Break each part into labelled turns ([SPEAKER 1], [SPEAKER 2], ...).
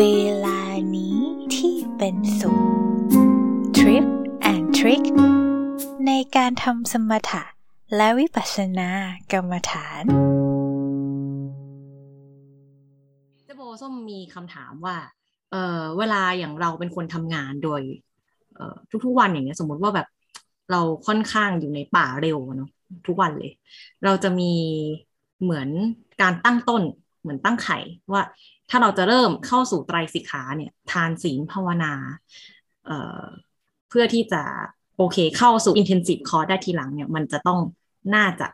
[SPEAKER 1] เวลานี้ที่เป็นสุข Trip and Trick ในการทำสมถะและวิปัสสนากรรมฐาน
[SPEAKER 2] เจโบส้มมีคำถามว่าเออเวลาอย่างเราเป็นคนทำงานโดยเออทุกๆวันอย่างเงี้ยสมมติว่าแบบเราค่อนข้างอยู่ในป่าเร็วเนาะทุกวันเลย เราจะมีเหมือนการตั้งต้น เหมือนตั้งไข่ว่าถ้าเราจะเริ่มเข้าสู่ไตรสิกขาเนี่ย ทานศีลภาวนาเอ่อเพื่อที่จะโอเคเข้าสู่ intensive course ได้ทีหลังเนี่ย มันจะต้องน่าจะ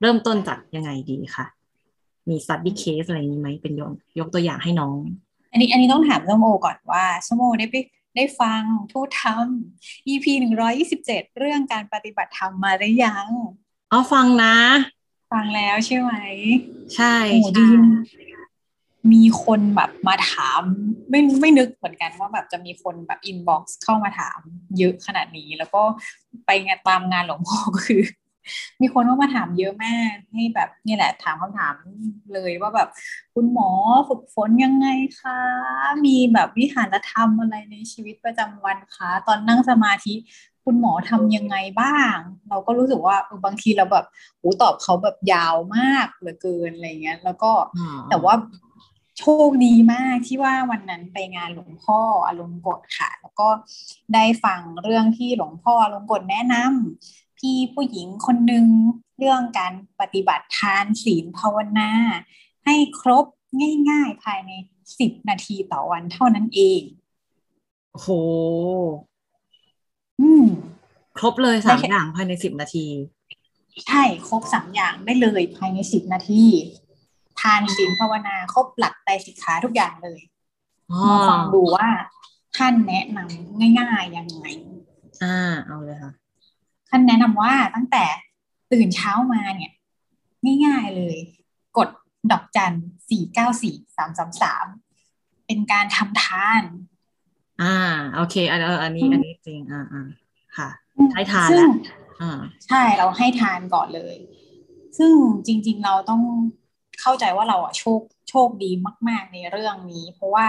[SPEAKER 2] เริ่มต้นจากยังไงดีคะมี study case อะไรอย่างนี้ไหมเป็นยกยกตัวอย่างให้น้อง
[SPEAKER 3] อันนี้อันนี้ต้องถามส้มโอก่อนว่าส้มโอได้ไปได้ฟังทูตธรรม EP หนึ่งร้อยี่สิบเจ็ดเรื่องการปฏิบัติธรรมมาหรือยัง
[SPEAKER 2] อ๋อฟังนะ
[SPEAKER 3] ฟังแล้วใช่ไหม
[SPEAKER 2] ใช่
[SPEAKER 3] โอ้
[SPEAKER 2] ใช่
[SPEAKER 3] ดีมีคนแบบมาถาม ไม่ไม่นึกเหมือนกันว่าแบบจะมีคนแบบอินบ็อกซ์เข้ามาถาม เยอะขนาดนี้ แล้วก็ไปงานตามงานหลวงพ่อก็คือ มีคนเข้ามาถามเยอะมากให้แบบนี่แหละถามคำถามเลยว่าแบบ คุณหมอฝึกฝนยังไงคะ มีแบบวิหารธรรมอะไรในชีวิตประจำวันคะ ตอนนั่งสมาธิ คุณหมอทำยังไงบ้าง เราก็รู้สึกว่าเออบางทีเราแบบหูตอบเขาแบบยาวมากเหลือเกินอะไรเงี้ย แล้วก็
[SPEAKER 2] อ๋อ
[SPEAKER 3] แต่ว่าโชคดีมากที่ว่าวันนั้นไปงานหลวงพ่ออารมณ์กฎค่ะ แล้วก็ได้ฟังเรื่องที่หลวงพ่ออารมณ์กฎแนะนำพี่ผู้หญิงคนหนึ่งเรื่องการปฏิบัติทานศีลภาวนา ให้ครบง่าย ๆ ภายในสิบนาทีต่อวันเท่านั้นเอง
[SPEAKER 2] โอ้โห
[SPEAKER 3] อืม
[SPEAKER 2] ครบเลยสาม
[SPEAKER 3] ได้แค่
[SPEAKER 2] อย่างภายในสิบนาที
[SPEAKER 3] ใช่ครบสามอย่างได้เลยภายในสิบนาที ทานศีลภาวนาครบหลักไตรสิกขาทุกอย่างเลย
[SPEAKER 2] อ๋อ
[SPEAKER 3] มาฟังดูว่าท่านแนะนำง่ายๆยังไง
[SPEAKER 2] อ่า เอาเลยค่ะ
[SPEAKER 3] ท่านแนะนำว่าตั้งแต่ตื่นเช้ามาเนี่ย ง่ายๆเลย กดดอกจันสี่เก้าสี่สามสามสามเป็นการทำทาน
[SPEAKER 2] อ่า โอเค อันเอออันนี้อันนี้จริง อ่าอ่าค่ะให้ทาน
[SPEAKER 3] ซึ่
[SPEAKER 2] แล้
[SPEAKER 3] ง
[SPEAKER 2] วอ่า
[SPEAKER 3] ใช่เราให้ทานก่อนเลย ซึ่งจริง ๆ เราต้องเข้าใจว่าเราอะโชคโชคดีมาก ๆ ในเรื่องนี้ เพราะว่า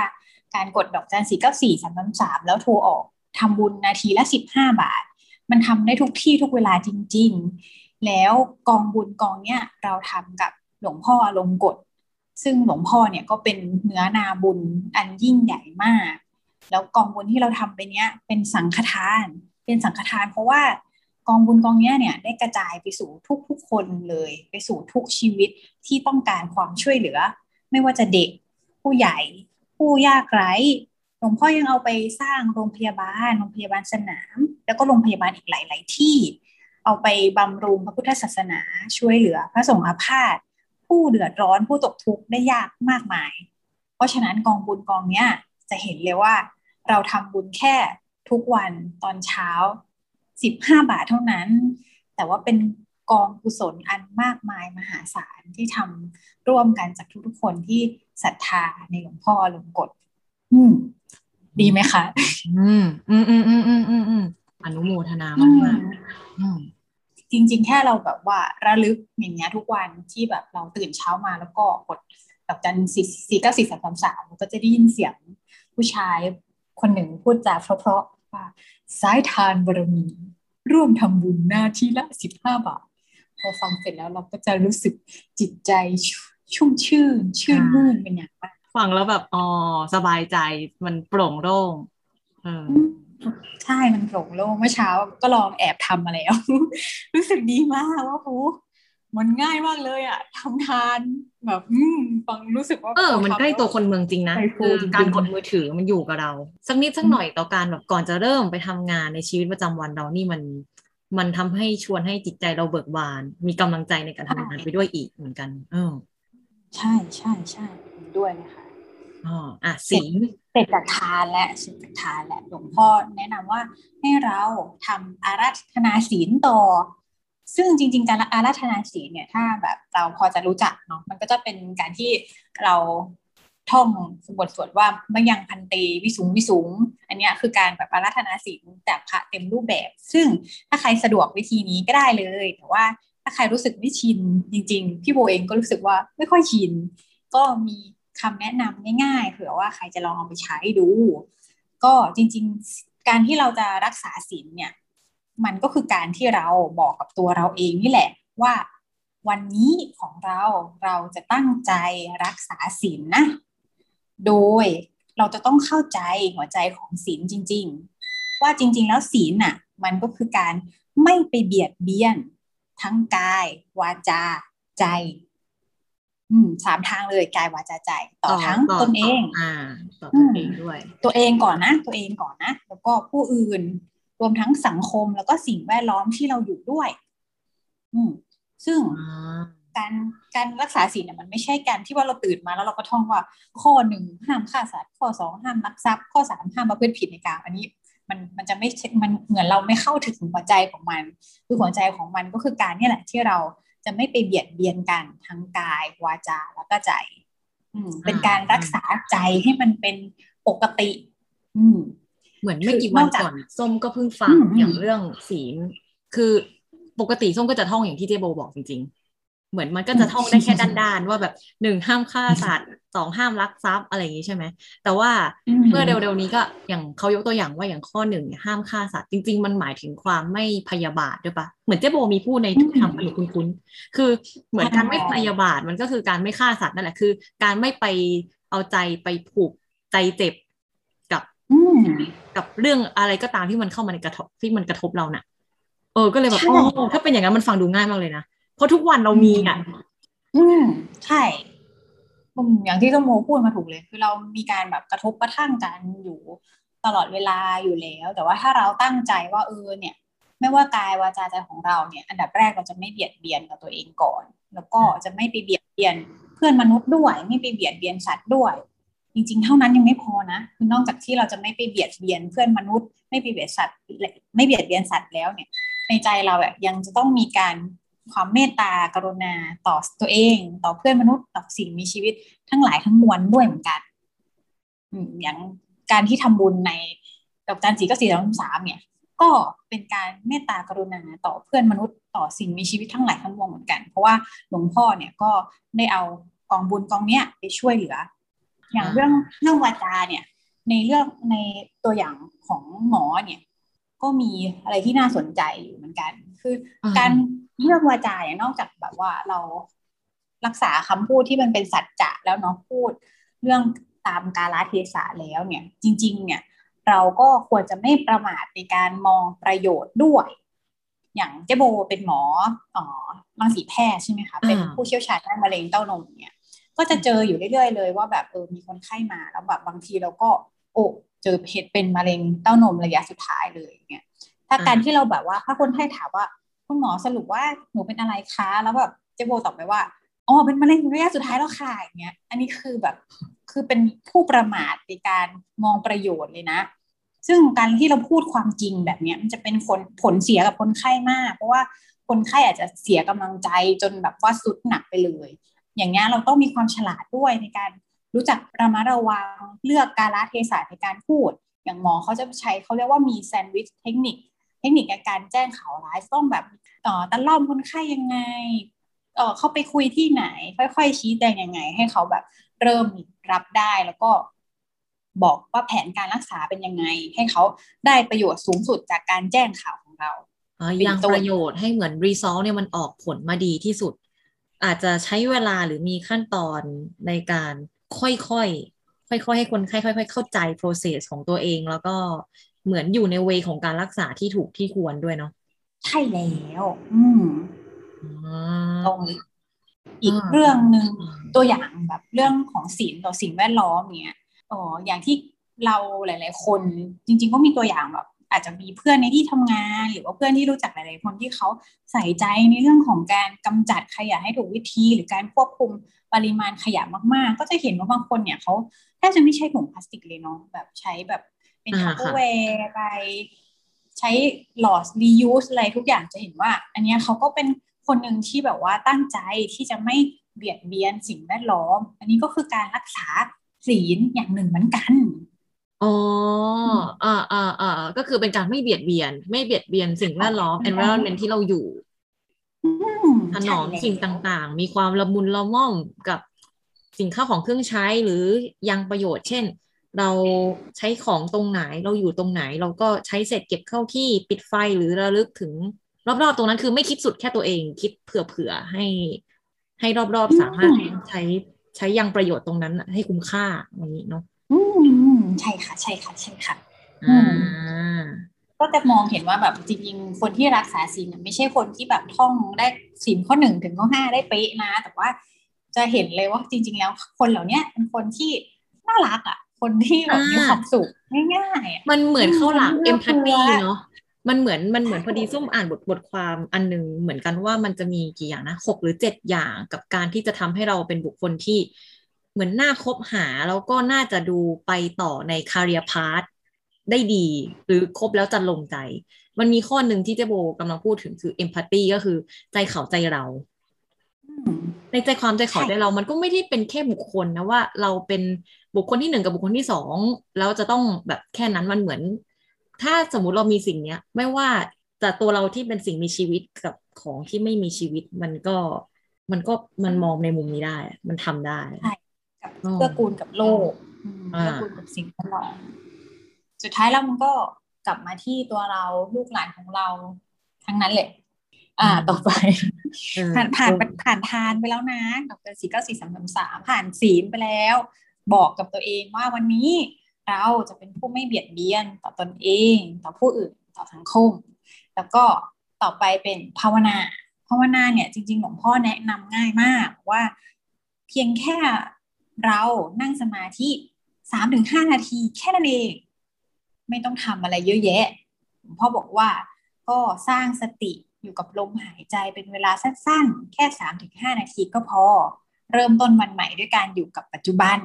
[SPEAKER 3] การกดดอกจันสี่เก้าสี่สามสามสามแล้วโทรออกทำบุญนาทีละสิบห้าบาท มันทำได้ทุกที่ทุกเวลาจริง ๆ แล้วกองบุญกองเนี้ยเราทำกับหลวงพ่ออารมณ์กฎซึ่งหลวงพ่อเนี่ยก็เป็นเนื้อนาบุญอันยิ่งใหญ่มาก แล้วกองบุญที่เราทำไปเนี้ยเป็นสังฆทาน เป็นสังฆทาน เพราะว่ากองบุญกองเนี้ยเนี่ยได้กระจายไปสู่ทุกๆคนเลย ไปสู่ทุกชีวิตที่ต้องการความช่วยเหลือ ไม่ว่าจะเด็กผู้ใหญ่ ผู้ยากไร้หลวงพ่อยังเอาไปสร้างโรงพยาบาลโรงพยาบาลสนาม แล้วก็โรงพยาบาลอีกหลาย ๆ ที่ เอาไปบำรุงพระพุทธศาสนาช่วยเหลือพระสงฆ์อาพาธผู้เดือดร้อนผู้ตกทุกข์ได้ยากมากมาย เพราะฉะนั้นกองบุญกองเนี้ยจะเห็นเลยว่า เราทำบุญแค่ทุกวันตอนเช้า15บาทเท่านั้น แต่ว่าเป็นกองกุศลอันมากมายมหาศาลที่ทำร่วมกันจากทุกๆคนที่ศรัทธาในหลวงพ่อหลวงกฎอืม ดีไหมคะ
[SPEAKER 2] อืม อืมอืมอืมอืมอืมอืมอนุโมทนามากมากๆอืม
[SPEAKER 3] จริง ๆ แค่เราแบบว่าระลึกอย่างเงี้ยทุกวันที่แบบเราตื่นเช้ามาแล้วก็กดดอกจันสี่สี่เก้าสี่สามสามสามก็จะได้ยินเสียงผู้ชาย คนหนึ่งพูดจาเพราะๆว่าสายทานบารมี ร่วมทำบุญหน้าที่ละสิบห้าบาท พอฟังเสร็จแล้วเราก็จะรู้สึกจิตใจชุ่มชื่น ชื่นมื่นเป็นอย่างมาก
[SPEAKER 2] ฟังแล้วแบบอ๋อสบายใจมันโปร่งโล่งเออ
[SPEAKER 3] ใช่มันโปร่งโล่งเมื่อเช้าก็ลองแอบทำมาแล้ว รู้สึกดีมากว่าโห มันง่ายมากเลยอะทำทานแบบอืมฟังรู้สึกว่า
[SPEAKER 2] เออ มัน
[SPEAKER 3] ทำ
[SPEAKER 2] ใกล้ตัว
[SPEAKER 3] แค
[SPEAKER 2] นเมืองจริงนะ
[SPEAKER 3] ใจฟู
[SPEAKER 2] คือ
[SPEAKER 3] จริงๆ
[SPEAKER 2] การกดมือถือมันอยู่กับเรา สักนิดสักหน่อยต่อการแบบก่อนจะเริ่มไปทำงานในชีวิตประจำวันเรานี่มันมันทำให้ชวนให้จิตใจเราเบิกบาน มีกำลังใจในการทำงานไปด้วยอีกเหมือนกัน เออ
[SPEAKER 3] ใช่ใช่ใช่เห็นด้วยเลยค่ะ
[SPEAKER 2] อ๋ออะศีล
[SPEAKER 3] เสร็จจากทานและเสร็จจากทานและหลวงพ่อแนะนำว่าให้เราทำอาราธนาศีลต่อ ซึ่งจริง ๆ การอาราธนาศีลเนี่ยถ้าแบบเราพอจะรู้จักเนาะมันก็จะเป็นการที่เราท่องบทสวดว่าไม่ยังพันเตวิสุงวิสุง อันนี้คือการแบบอาราธนาศีลจากพระเต็มรูปแบบ ซึ่งถ้าใครสะดวกวิธีนี้ก็ได้เลย แต่ว่าถ้าใครรู้สึกไม่ชินจริง ๆ พี่โบเองก็รู้สึกว่าไม่ค่อยชิน ก็มีคำแนะนำง่ายๆเผื่อว่าใครจะลองเอาไปใช้ดู ก็จริง ๆ การที่เราจะรักษาศีลเนี่ย มันก็คือการที่เราบอกกับตัวเราเองนี่แหละว่าวันนี้ของเราเราจะตั้งใจรักษาศีลนนะโดยเราจะต้องเข้าใจหัวใจของศีลจริง ๆ ว่าจริง ๆ แล้วศีลน่ะ มันก็คือการไม่ไปเบียดเบียน ทั้งกาย วาจา ใจ อืมสามทางเลยกายวาจาใจ ต่อทั้งตนเอง
[SPEAKER 2] อ่า ต่อตัวเองด้วย
[SPEAKER 3] ตัวเองก่อนนะ ตัวเองก่อนนะ แล้วก็ผู้อื่น รวมทั้งสังคมแล้วก็สิ่งแวดล้อมที่เราอยู่ด้วย อืม ซึ่งการการรักษาศีลเนี่ยมันไม่ใช่การที่ว่าเราตื่นมาแล้วเราก็ท่องว่า ข้อหนึ่งห้ามฆ่าสัตว์ข้อสองห้ามลักทรัพย์ข้อสามห้ามประพฤติผิดในการอันนี้ มันมันจะไม่มันเหมือนเราไม่เข้าถึงหัวใจของมันคือหัวใจของมันก็คือการนี่แหละที่เราจะไม่ไปเบียดเบียนกันทั้งกายวาจาแล้วก็ใจ อืม เป็นการรักษาใจให้มันเป็นปกติ อืม
[SPEAKER 2] เหมือนไม่กี่วันก่อนส้มก็เพิ่งฟังอย่างเรื่องศีลคือปกติส้มก็จะท่องอย่างที่เจโบบอกจริงเหมือนมันก็จะท่องได้แค่ด้านๆว่าแบบหนึ่งห้ามฆ่าสัตว์สองห้ามลักทรัพย์อะไรอย่างนี้ใช่ไหมแต่ว่าเมื่อเร็วๆนี้ก็อย่างเขายกตัวอย่างว่าอย่างข้อหนึ่งเนี่ยห้ามฆ่าสัตว์จริง ๆ มันหมายถึงความไม่พยาบาทด้วยปะเหมือนเจ๊โบมีพูดในทุกคำหรือคุ้นๆคือเหมือนการไม่พยาบาทมันก็คือการไม่ฆ่าสัตว์นั่นแหละคือ การไม่ไปเอาใจไปผูกใจเจ็บ กับกับเรื่องอะไรก็ตามที่มันเข้ามาในกระทบที่มันกระทบเราน่ะ เออ ก็เลยแบบโอ้ถ้าเป็นอย่างนั้นมันฟังดูง่ายมากเลยนะ เพราะทุกวันเรามีอะ
[SPEAKER 3] อืมใช่อย่างที่สมโมพูดมาถูกเลย คือเรามีการแบบกระทบกระทั่งกันอยู่ตลอดเวลาอยู่แล้ว แต่ว่าถ้าเราตั้งใจว่าเออเนี่ย ไม่ว่ากายวาจาใจของเราเนี่ย อันดับแรกเราจะไม่เบียดเบียนกับตัวเองก่อน แล้วก็จะไม่ไปเบียดเบียนเพื่อนมนุษย์ด้วย ไม่ไปเบียดเบียนสัตว์ด้วย จริง ๆ เท่านั้นยังไม่พอนะคือนอกจากที่เราจะไม่ไปเบียดเบียนเพื่อนมนุษย์ ไม่ไปเบียดสัตว์ ไม่เบียดเบียนสัตว์แล้วเนี่ย ในใจเราแบบยังจะต้องมีการความเมตตากรุณาต่อตัวเอง ต่อเพื่อนมนุษย์ต่อสิ่งมีชีวิตทั้งหลายทั้งมวลด้วยเหมือนกันอย่างการที่ทำบุญในดอกจันสีก็สี่สามสามเนี่ย ก็เป็นการเมตตากรุณาต่อเพื่อนมนุษย์ต่อสิ่งมีชีวิตทั้งหลายทั้งมวลเหมือนกัน เพราะว่าหลวงพ่อเนี่ยก็ได้เอากองบุญกองเนี้ยไปช่วยเหลือ อย่างเรื่องเรื่องวาจาเนี่ย ในเรื่องในตัวอย่างของหมอเนี่ย ก็มีอะไรที่น่าสนใจอยู่เหมือนกัน คือการเรื่องวาจาเนี่ยนอกจากแบบว่าเรารักษาคำพูดที่มันเป็นสัจจะแล้วเนาะพูด เรื่องตามกาลเทศะแล้วเนี่ย จริง ๆ เนี่ย เราก็ควรจะไม่ประมาทในการมองประโยชน์ด้วย อย่างเจโบเป็นหมออ๋อรังสีแพทย์ใช่ไหมคะ เป็นผู้เชี่ยวชาญด้านมะเร็งเต้านมเนี่ย ก็จะเจออยู่เรื่อยๆ เลยว่าแบบเออมีคนไข้มาแล้วแบบบางทีเราก็โอ้เจอเพชเป็นมะเร็งเต้านมระยะสุดท้ายเลยเนี่ยถ้าการที่เราแบบว่าถ้าคนไข้ถามว่าคุณหมอสรุปว่าหนูเป็นอะไรคะแล้วแบบเจโบตอบไปว่าอ๋อเป็นมะเร็งระยะสุดท้ายแล้วค่ะอย่างเงี้ย อันนี้คือแบบคือเป็นผู้ประมาทในการมองประโยชน์เลยนะ ซึ่งการที่เราพูดความจริงแบบนี้มันจะเป็นผลผลเสียกับคนไข้มาก เพราะว่าคนไข้อาจจะเสียกำลังใจจนแบบว่าสุดหนักไปเลย อย่างเงี้ยเราต้องมีความฉลาดด้วยในการรู้จักระมัดระวังเลือกกาลเทศะในการพูด อย่างหมอเขาจะใช้เขาเรียกว่ามีแซนด์วิชเทคนิค เทคนิคในการแจ้งข่าวร้ายต้องแบบต่อตะล่อมคนไข้ยังไงเออเข้าไปคุยที่ไหน ค่อยๆ ชี้แจงยังไง ให้เขาแบบเริ่มรับได้แล้วก็บอกว่าแผนการรักษาเป็นยังไง ให้เขาได้ประโยชน์สูงสุดจากการแจ้งข่าวของเราอ
[SPEAKER 2] ยังประโยชน์ให้เหมือนรีซอสเนี่ยมันออกผลมาดีที่สุด อาจจะใช้เวลาหรือมีขั้นตอนในการค่อยๆ ค่อยๆ ให้คนไข้ค่อย ๆ เข้าใจ process ของตัวเอง แล้วก็เหมือนอยู่ในเวของการรักษาที่ถูกที่ควรด้วยเนาะ
[SPEAKER 3] ใช่แล้ว อืมตรงอีกเรื่องหนึ่งตัวอย่างแบบเรื่องของศีลต่อสิ่งแวดล้อมเนี้ยอ๋ออย่างที่เราหลาย ๆ คนจริง ๆ ก็มีตัวอย่างแบบ อาจจะมีเพื่อนในที่ทำงาน หรือว่าเพื่อนที่รู้จักหลายๆคนที่เขาใส่ใจในเรื่องของการกำจัดขยะให้ถูกวิธี หรือการควบคุมปริมาณขยะมากๆ ก็จะเห็นว่าบางคนเนี่ยเขาแทบจะไม่ใช้ถุงพลาสติกเลยเนาะแบบใช้แบบเป็นทัพเปอร์แวร์ไปใช้หลอด reuse อะไรทุกอย่างจะเห็นว่า อันนี้เขาก็เป็นคนหนึ่งที่แบบว่าตั้งใจที่จะไม่เบียดเบียนสิ่งแวดล้อม อันนี้ก็คือการรักษาศีลอย่างหนึ่งเหมือนกัน
[SPEAKER 2] อ๋อ อ่าอ่าอ่าก็คือเป็นการไม่เบียดเบียน ไม่เบียดเบียนสิ่งแวดล้อม environment ที่เราอยู่ถนอมสิ่งต่างๆ มีความละมุนละม่อมกับสิ่งข้าวของเครื่องใช้หรือยังประโยชน์ เช่น เราใช้ของตรงไหน เราอยู่ตรงไหน เราก็ใช้เสร็จเก็บเข้าที่ปิดไฟหรือระลึกถึง รอบๆ ตรงนั้นคือไม่คิดสุดแค่ตัวเอง คิดเผื่อๆให้ ให้รอบๆสามารถใช้ใช้ยังประโยชน์ตรงนั้นให้คุ้มค่าอย่างนี้เนาะ
[SPEAKER 3] อืม ใช่ค่ะ ใช่ค่ะ ใช่ค่ะ
[SPEAKER 2] อ่า
[SPEAKER 3] ก็จะมองเห็นว่าแบบจริงๆ คนที่รักษาศีลน่ะไม่ใช่คนที่แบบท่องได้ศีลข้อหนึ่งถึงข้อห้าได้เป๊ะนะ แต่ว่าจะเห็นเลยว่าจริง ๆ แล้วคนเหล่าเนี้ยเป็นคนที่น่ารักอะ คนที่แบบมีความสุขง่ายๆอะ
[SPEAKER 2] มันเหมือนเข้าหลัง
[SPEAKER 3] อืม
[SPEAKER 2] เอมพัตตี
[SPEAKER 3] เพื่อ
[SPEAKER 2] เนาะมันเหมือนมันเหมือนพอดีส้มอ่านบทบทความอันหนึงเหมือนกันว่ามันจะมีกี่อย่างนะหกหรือเจ็ดอย่างกับการที่จะทำให้เราเป็นบุคคลที่ เหมือนน่าคบหาแล้วก็น่าจะดูไปต่อในคาเรียพาร์ทได้ดี หรือคบแล้วจะลงใจ มันมีข้อหนึ่งที่เจโบกำลังพูดถึงคือเอมพัตตีก็คือใจเขาใจเรา
[SPEAKER 3] อืม
[SPEAKER 2] ในใจความใจเขา
[SPEAKER 3] ใช่
[SPEAKER 2] ใจเรามันก็ไม่ได้เป็นแค่บุคคลนะว่า เราเป็นบุคคลที่หนึ่งกับบุคคลที่สองแล้วจะต้องแบบแค่นั้นมันเหมือน ถ้าสมมุติเรามีสิ่งเนี้ย ไม่ว่าจะตัวเราที่เป็นสิ่งมีชีวิตกับของที่ไม่มีชีวิตมันก็มันก็มันมองในมุมนี้ได้ มันทำได้
[SPEAKER 3] กับ
[SPEAKER 2] อ๋อ
[SPEAKER 3] เกื้อกูลกับโลกอืม
[SPEAKER 2] อ่า
[SPEAKER 3] เกื้อกูลกับสิ่งแวดล้อมสุดท้ายแล้วมันก็กลับมาที่ตัวเราลูกหลานของเราทั้งนั้นแหละ อ่า ต่อไป
[SPEAKER 2] เออ
[SPEAKER 3] ผ่านผ่านผ่านทานไปแล้วนะดอกเตอรสี่เก้าสี่สามสามสามผ่านศีลไปแล้ว บอกกับตัวเองว่าวันนี้เราจะเป็นผู้ไม่เบียดเบียนต่อตนเอง ต่อผู้อื่นต่อสังคม แล้วก็ต่อไปเป็นภาวนาภาวนาเนี่ยจริงๆหลวงพ่อแนะนำง่ายมากว่าเพียงแค่ เรานั่งสมาธิสามถึงห้านาทีแค่นั้นเอง ไม่ต้องทำอะไรเยอะแยะพ่อบอกว่าก็สร้างสติอยู่กับลมหายใจเป็นเวลาสั้นๆ แค่สามถึงห้านาทีก็พอ เริ่มต้นวันใหม่ด้วยการอยู่กับปัจจุบัน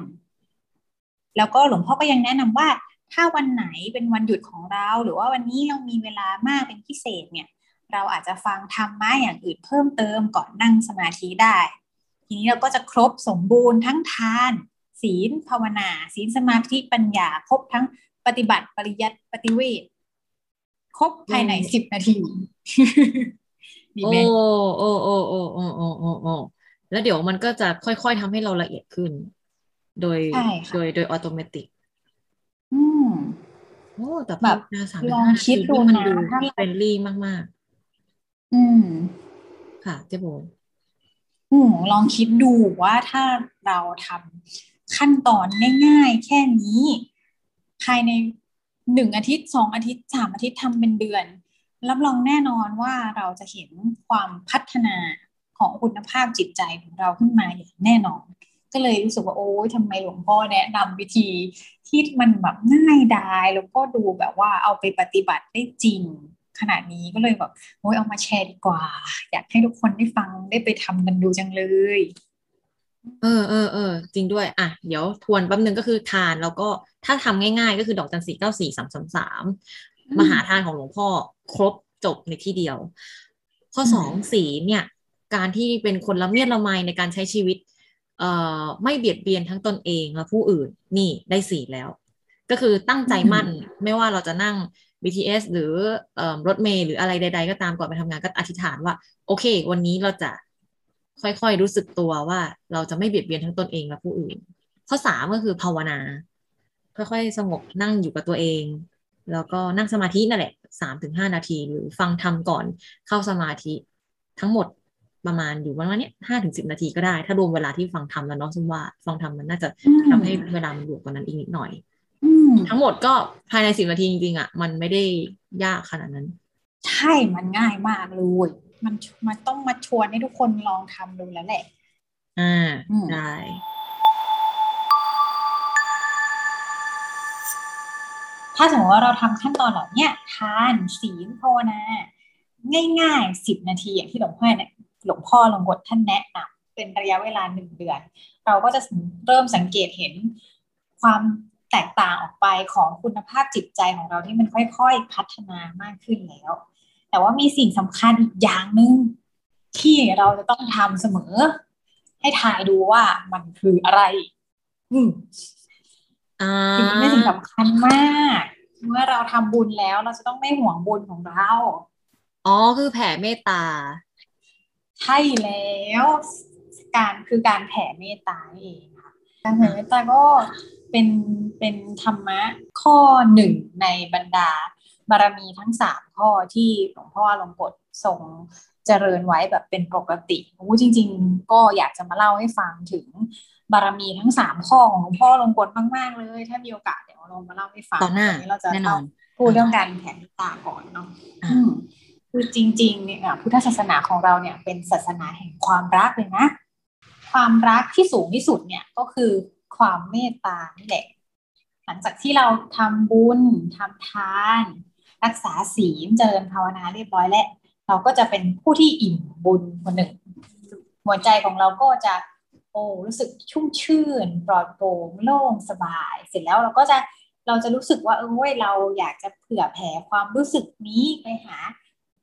[SPEAKER 3] แล้วก็หลวงพ่อก็ยังแนะนำว่าถ้าวันไหนเป็นวันหยุดของเรา หรือว่าวันนี้เรามีเวลามากเป็นพิเศษเนี่ย เราอาจจะฟังธรรมะอย่างอื่นเพิ่มเติมก่อนนั่งสมาธิได้ ทีนี้เราก็จะครบสมบูรณ์ทั้งทาน ศีลภาวนา ศีลสมาธิปัญญา ครบทั้งปฏิบัติปริยัติปฏิเวทครบภายใน
[SPEAKER 2] อืม
[SPEAKER 3] สิบนาทีดี
[SPEAKER 2] โอ้
[SPEAKER 3] ไหม
[SPEAKER 2] โอ้โอ้โอ้โอ้โอ้โอ้โอ้แล้วเดี๋ยวมันก็จะค่อยๆทำให้เราละเอียดขึ้น โดย
[SPEAKER 3] ใช่ค่ะ
[SPEAKER 2] โดยโดยอัตโนมัติ
[SPEAKER 3] อืม
[SPEAKER 2] โอ้แต่
[SPEAKER 3] แบบ
[SPEAKER 2] ภาวนาสาม
[SPEAKER 3] ลองคิดดู
[SPEAKER 2] มัน
[SPEAKER 3] นะ
[SPEAKER 2] ดู
[SPEAKER 3] ถ้าเรา
[SPEAKER 2] เฟรนลี่มาก
[SPEAKER 3] อืม
[SPEAKER 2] ๆค่ะเจ๊โบ
[SPEAKER 3] อืม ลองคิดดูว่าถ้าเราทำขั้นตอนง่ายๆ แค่นี้ ภายในหนึ่งอาทิตย์สองอาทิตย์สามอาทิตย์ทำเป็นเดือน รับรองแน่นอนว่าเราจะเห็นความพัฒนาของคุณภาพจิตใจของเราขึ้นมาอย่างแน่นอน ก็เลยรู้สึกว่าโอ้ยทำไมหลวงพ่อแนะนำวิธีที่มันแบบง่ายดายแล้วก็ดูแบบว่าเอาไปปฏิบัติได้จริง ขนาดนี้ก็เลยแบบโอ้ยเอามาแชร์ดีกว่า อยากให้ทุกคนได้ฟังได้ไปทำกันดูจังเลย
[SPEAKER 2] เออเออเออจริงด้วยอะเดี๋ยวทวนแป๊บนึงก็คือทานแล้วก็ถ้าทำง่ายๆ ก็คือดอกจันสี่เก้าสี่สามสามสาม
[SPEAKER 3] อืม
[SPEAKER 2] มหาทานของหลวงพ่อครบจบในที่เดียว ข้อสอง
[SPEAKER 3] อืม
[SPEAKER 2] สีเนี่ย การที่เป็นคนละเมียดละไมในการใช้ชีวิต เอ่อไม่เบียดเบียนทั้งตนเองและผู้อื่นนี่ได้สีแล้ว ก็คือตั้งใจมั่นไม่ว่าเราจะนั่ง BTS หรือเอ่อรถเมล์หรืออะไรใด ๆ ก็ตามก่อนไปทำงานก็อธิษฐานว่า โอเค วันนี้เราจะค่อยๆรู้สึกตัวว่าเราจะไม่เบียดเบียนทั้งตนเองและผู้อื่น ข้อสามก็คือภาวนา ค่อยๆ สงบนั่งอยู่กับตัวเอง แล้วก็นั่งสมาธินั่นแหละสามถึงห้านาที หรือฟังธรรมก่อนเข้าสมาธิทั้งหมดประมาณอยู่ประมาณนี้ห้าถึงสิบนาทีก็ได้ ถ้ารวมเวลาที่ฟังธรรมแล้วเนาะซึ่งว่าฟังธรรมมันน่าจะ
[SPEAKER 3] อืม
[SPEAKER 2] ทำให้เวลามันอยู่กว่านั้นอีกนิดหน่อย ทั้งหมดก็ภายในสิบนาทีจริงๆอะ มันไม่ได้ยากขนาดนั้น
[SPEAKER 3] ใช่มันง่ายมากเลยมันมันต้องมาชวนให้ทุกคนลองทำดูแล้วแหละ
[SPEAKER 2] อ่า
[SPEAKER 3] อืม
[SPEAKER 2] ได้
[SPEAKER 3] ถ้าสมมติว่าเราทำขั้นตอนเหล่าเนี้ยทานศีลภาวนาง่ายๆสิบนาทีอย่างที่หลวงพ่อเนี่ยหลวงพ่อหลวงบทท่านแนะนำเป็นระยะเวลาหนึ่งเดือน เราก็จะเริ่มสังเกตเห็นความ แตกต่างออกไปของคุณภาพจิตใจของเราที่มันค่อยๆ พัฒนามากขึ้นแล้ว แต่ว่ามีสิ่งสำคัญอีกอย่างหนึ่งที่เราจะต้องทำเสมอ ให้ทายดูว่ามันคืออะไร อืม
[SPEAKER 2] อ่า
[SPEAKER 3] สิ่งนี้เป็นสิ่งสำคัญมาก เมื่อเราทำบุญแล้วเราจะต้องไม่ห่วงบุญของเรา
[SPEAKER 2] อ๋อ คือแผ่เมตตา
[SPEAKER 3] ใช่แล้ว การคือการแผ่เมตตานี่เองค่ะการแผ่เมตตาก็ เป็นเป็นธรรมะข้อหนึ่งในบรรดาบารมีทั้งสามข้อที่หลวงพ่อลงกฎทรงเจริญไว้แบบเป็นปกติโอ้จริง ๆ ก็อยากจะมาเล่าให้ฟังถึงบารมีทั้งสามข้อของหลวงพ่อลงกฎมากๆเลย ถ้ามีโอกาสเดี๋ยวเรามาเล่าให้ฟัง
[SPEAKER 2] ต่อหน้า
[SPEAKER 3] เราจะ
[SPEAKER 2] แน่นอน
[SPEAKER 3] พูดเรื่องการแผ่เมตตาก่อนเนาะ
[SPEAKER 2] อ่า
[SPEAKER 3] อืมคือจริงๆเนี่ยอะพุทธศาสนาของเราเนี่ยเป็นศาสนาแห่งความรักเลยนะ ความรักที่สูงที่สุดเนี่ยก็คือ ความเมตตานี่แหละหลังจากที่เราทำบุญทำทาน รักษาศีลเจริญภาวนาเรียบร้อยแล้วเราก็จะเป็นผู้ที่อิ่มบุญคนหนึ่ง หัวใจของเราก็จะโอ้รู้สึกชุ่มชื่น ปลอดโปร่งโล่งสบาย เสร็จแล้วเราก็จะเราจะรู้สึกว่าเออเว้ยเราอยากจะเผื่อแผ่ความรู้สึกนี้ไปหา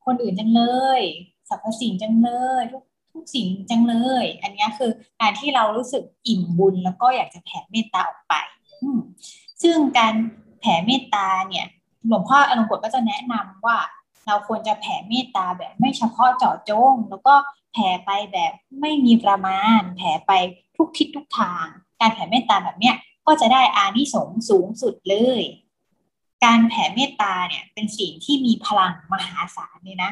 [SPEAKER 3] คนอื่นจังเลยสรรพสิ่งจังเลย ทุก ทุกสิ่งจังเลย อันนี้คือการที่เรารู้สึกอิ่มบุญแล้วก็อยากจะแผ่เมตตาออกไป ซึ่งการแผ่เมตตาเนี่ยหลวงพ่ออนุกฎก็จะแนะนำว่าเราควรจะแผ่เมตตาแบบไม่เฉพาะเจาะจง แล้วก็แผ่ไปแบบไม่มีประมาณ แผ่ไปทุกทิศทุกทาง การแผ่เมตตาแบบเนี้ยก็จะได้อานิสงส์สูงสุดเลย การแผ่เมตตาเนี่ยเป็นสิ่งที่มีพลังมหาศาลเลยนะ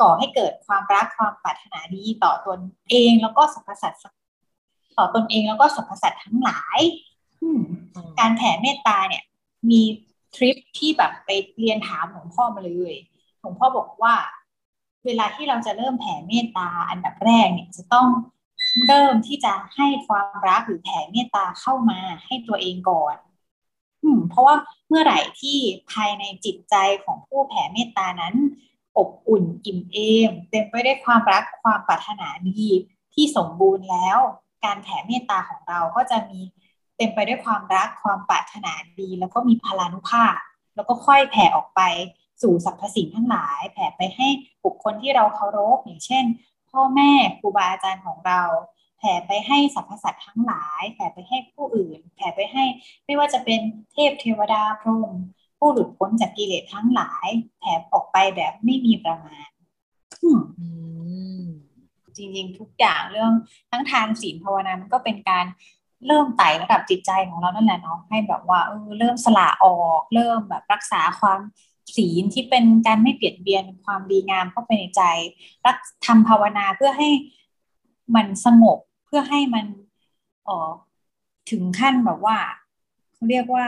[SPEAKER 3] ก่อให้เกิดความรักความปรารถนาดีต่อตนเองแล้วก็สรรพสัตว์ต่อตนเองแล้วก็สรรพสัตว์ทั้งหลายอืมการแผ่เมตตาเนี่ย มีทริปที่แบบไปเรียนถามหลวงพ่อมาเลยหลวงพ่อบอกว่า เวลาที่เราจะเริ่มแผ่เมตตาอันดับแรกเนี่ยจะต้องเริ่มที่จะให้ความรักหรือแผ่เมตตาเข้ามาให้ตัวเองก่อนอืมเพราะว่าเมื่อไหร่ที่ภายในจิตใจของผู้แผ่เมตตานั้น อบอุ่นอิ่มเอม เต็มไปด้วยความรักความปรารถนาดีที่สมบูรณ์แล้ว การแผ่เมตตาของเราก็จะมีเต็มไปด้วยความรักความปรารถนาดี แล้วก็มีพลานุภาพ แล้วก็ค่อยแผ่ออกไปสู่สรรพสิ่งทั้งหลาย แผ่ไปให้บุคคลที่เราเคารพอย่างเช่น พ่อแม่ครูบาอาจารย์ของเรา แผ่ไปให้สรรพสัตว์ทั้งหลาย แผ่ไปให้ผู้อื่น แผ่ไปให้ไม่ว่าจะเป็นเทพเทวดาพรหม ผู้หลุดพ้นจากกิเลสทั้งหลายแผ่ออกไปแบบไม่มีประมาณอืม
[SPEAKER 2] อืม
[SPEAKER 3] จริงๆ ทุกอย่างเรื่องทั้งทานศีลภาวนา มันก็เป็นการเริ่มไต่ระดับจิตใจของเรานั่นแหละเนาะให้แบบว่าเออเริ่มสละออก เริ่มแบบรักษาความศีลที่เป็นการไม่เบียดเบียนความดีงามเข้าไปในใจ รักทำภาวนาเพื่อให้มันสงบเพื่อให้มันเออถึงขั้นแบบว่าเขาเรียกว่า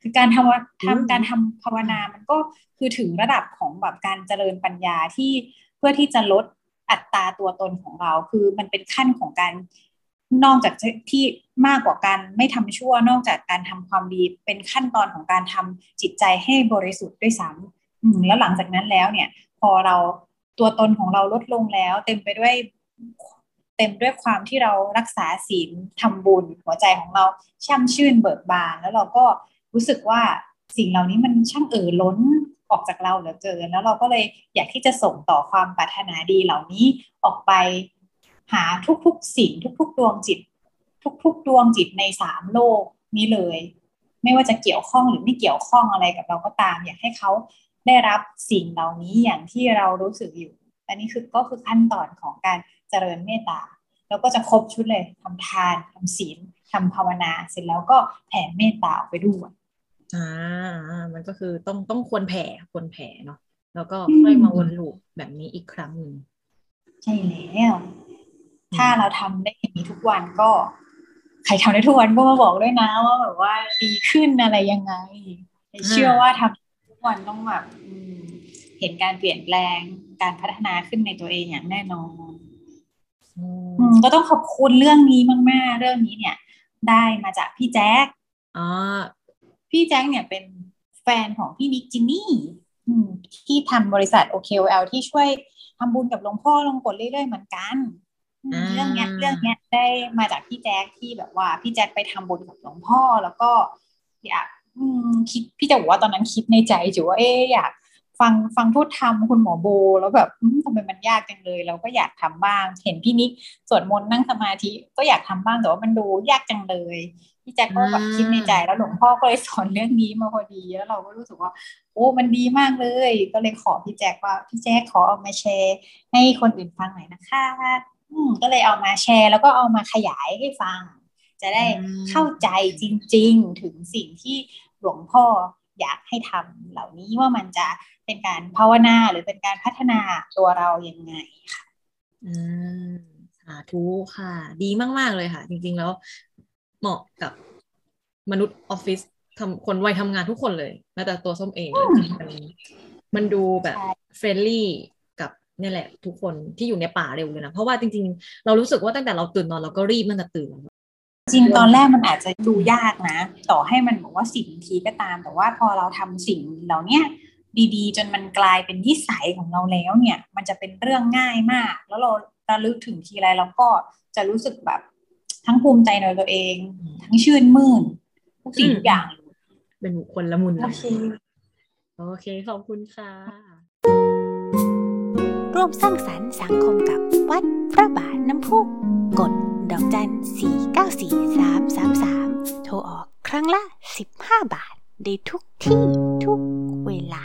[SPEAKER 3] คือการทำว่าทำการทำภาวนามันก็คือถึงระดับของแบบการเจริญปัญญาที่เพื่อที่จะลดอัตราตัวตนของเรา คือมันเป็นขั้นของการนอกจากที่มากกว่าการไม่ทำชั่ว นอกจากการทำความดีเป็นขั้นตอนของการทำจิตใจให้บริสุทธิ์ด้วยซ้ำอืมแล้วหลังจากนั้นแล้วเนี่ย พอเราตัวตนของเราลดลงแล้ว เต็มไปด้วยเต็มด้วยความที่เรารักษาศีลทำบุญหัวใจของเราช่ำชื่นเบิกบานแล้วเราก็ รู้สึกว่าสิ่งเหล่านี้มันช่างเอ่อล้นออกจากเราเหลือเกิน แล้วเราก็เลยอยากที่จะส่งต่อความปรารถนาดีเหล่านี้ออกไปหาทุกๆสิ่งทุกๆดวงจิต ทุกๆดวงจิตในสามโลกนี้เลย ไม่ว่าจะเกี่ยวข้องหรือไม่เกี่ยวข้องอะไรกับเราก็ตาม อยากให้เขาได้รับสิ่งเหล่านี้อย่างที่เรารู้สึกอยู่ อันนี้คือก็คือขั้นตอนของการเจริญเมตตา แล้วก็จะครบชุดเลยทำทานทำศีลทำภาวนา เสร็จแล้วก็แผ่เมตตาออกไปด้วย
[SPEAKER 2] อ่าอ่ามันก็คือต้องต้องควรแผ่ควรแผ่เนาะแล้วก็ค่อยมาวนลูปแบบนี้อีกครั้งหนึ่ง
[SPEAKER 3] ใช่แล้วถ้าเราทำได้อย่างนี้ทุกวันก็ ใครทำได้ทุกวันก็มาบอกด้วยนะว่าแบบว่าดีขึ้นอะไรยังไงเชื่อว่าทำทุกวันต้องแบบอืมเห็นการเปลี่ยนแปลงการพัฒนาขึ้นในตัวเองอย่างแน่นอน
[SPEAKER 2] อืม
[SPEAKER 3] อืมก็ต้องขอบคุณเรื่องนี้มาก ๆ เรื่องนี้เนี่ย ได้มาจากพี่แจ๊ค
[SPEAKER 2] อ๋อ
[SPEAKER 3] พี่แจ๊คเนี่ยเป็นแฟนของพี่นิกจินนี่อืมที่ทำบริษัท OKOL ที่ช่วยทำบุญกับหลวงพ่อลงกดเรื่อยๆเหมือนกันอืมเรื่องเนี้ยเรื่องเนี้ยได้มาจากพี่แจ๊คที่แบบว่าพี่แจ๊คไปทำบุญกับหลวงพ่อแล้วก็อยากอืมคิดพี่จะบอกว่าตอนนั้นคิดในใจอยู่ว่าเอ๊ะอยากฟังฟังทูตธรรมคุณหมอโบ แล้วแบบอืมทำไมมันยากจังเลย เราก็อยากทำบ้าง เห็นพี่นิกสวดมนต์นั่งสมาธิก็อยากทำบ้างแต่ว่ามันดูยากจังเลย พี่แจ็คก็แบบคิดในใจแล้วหลวงพ่อก็เลยสอนเรื่องนี้มาพอดีแล้วเราก็รู้สึกว่า โอ้มันดีมากเลย ก็เลยขอพี่แจ็คว่าพี่แจ็คขอเอามาแชร์ให้คนอื่นฟังหน่อยนะคะอืมก็เลยเอามาแชร์แล้วก็เอามาขยายให้ฟัง จะได้เข้าใจจริง ๆ ถึงสิ่งที่หลวงพ่ออยากให้ทำเหล่านี้ว่ามันจะเป็นการภาวนาหรือเป็นการพัฒนาตัวเรายังไงค่ะ
[SPEAKER 2] อืมสาธุค่ะ ดีมาก ๆ เลยค่ะ จริง ๆ แล้ว เหมาะกับมนุษย์ออฟฟิศทำคนวัยทำงานทุกคนเลยแม้แต่ตัวส้มเองมันมันดูแบบ friendly กับนี่แหละ ทุกคนที่อยู่ในป่าเร็วเลยนะ เพราะว่าจริง ๆ เรารู้สึกว่าตั้งแต่เราตื่นนอนเราก็รีบมันจะตื่น
[SPEAKER 3] จริงตอนแรกมันอาจจะดูยากนะ ต่อให้มันบอกว่าสิบนาทีก็ตาม แต่ว่าพอเราทำสิ่งเหล่านี้ดีๆ จนมันกลายเป็นนิสัยของเราแล้วเนี่ย มันจะเป็นเรื่องง่ายมาก แล้วเราระลึกถึงทีไรเราก็จะรู้สึกแบบ ทั้งภูมิใจในตัวเอง ทั้งชื่นมื่นทุกสิ่งทุกอย่าง
[SPEAKER 2] เป็นคนละมุน
[SPEAKER 3] โอเค
[SPEAKER 2] โอเค ขอบคุณค่ะ
[SPEAKER 1] ร่วมสร้างสรรค์สังคมกับวัดพระบาทน้ำพุกดดอกจันสี่เก้าสี่สามสามสามโทรออกครั้งละสิบห้าบาท ได้ทุกที่ทุกเวลา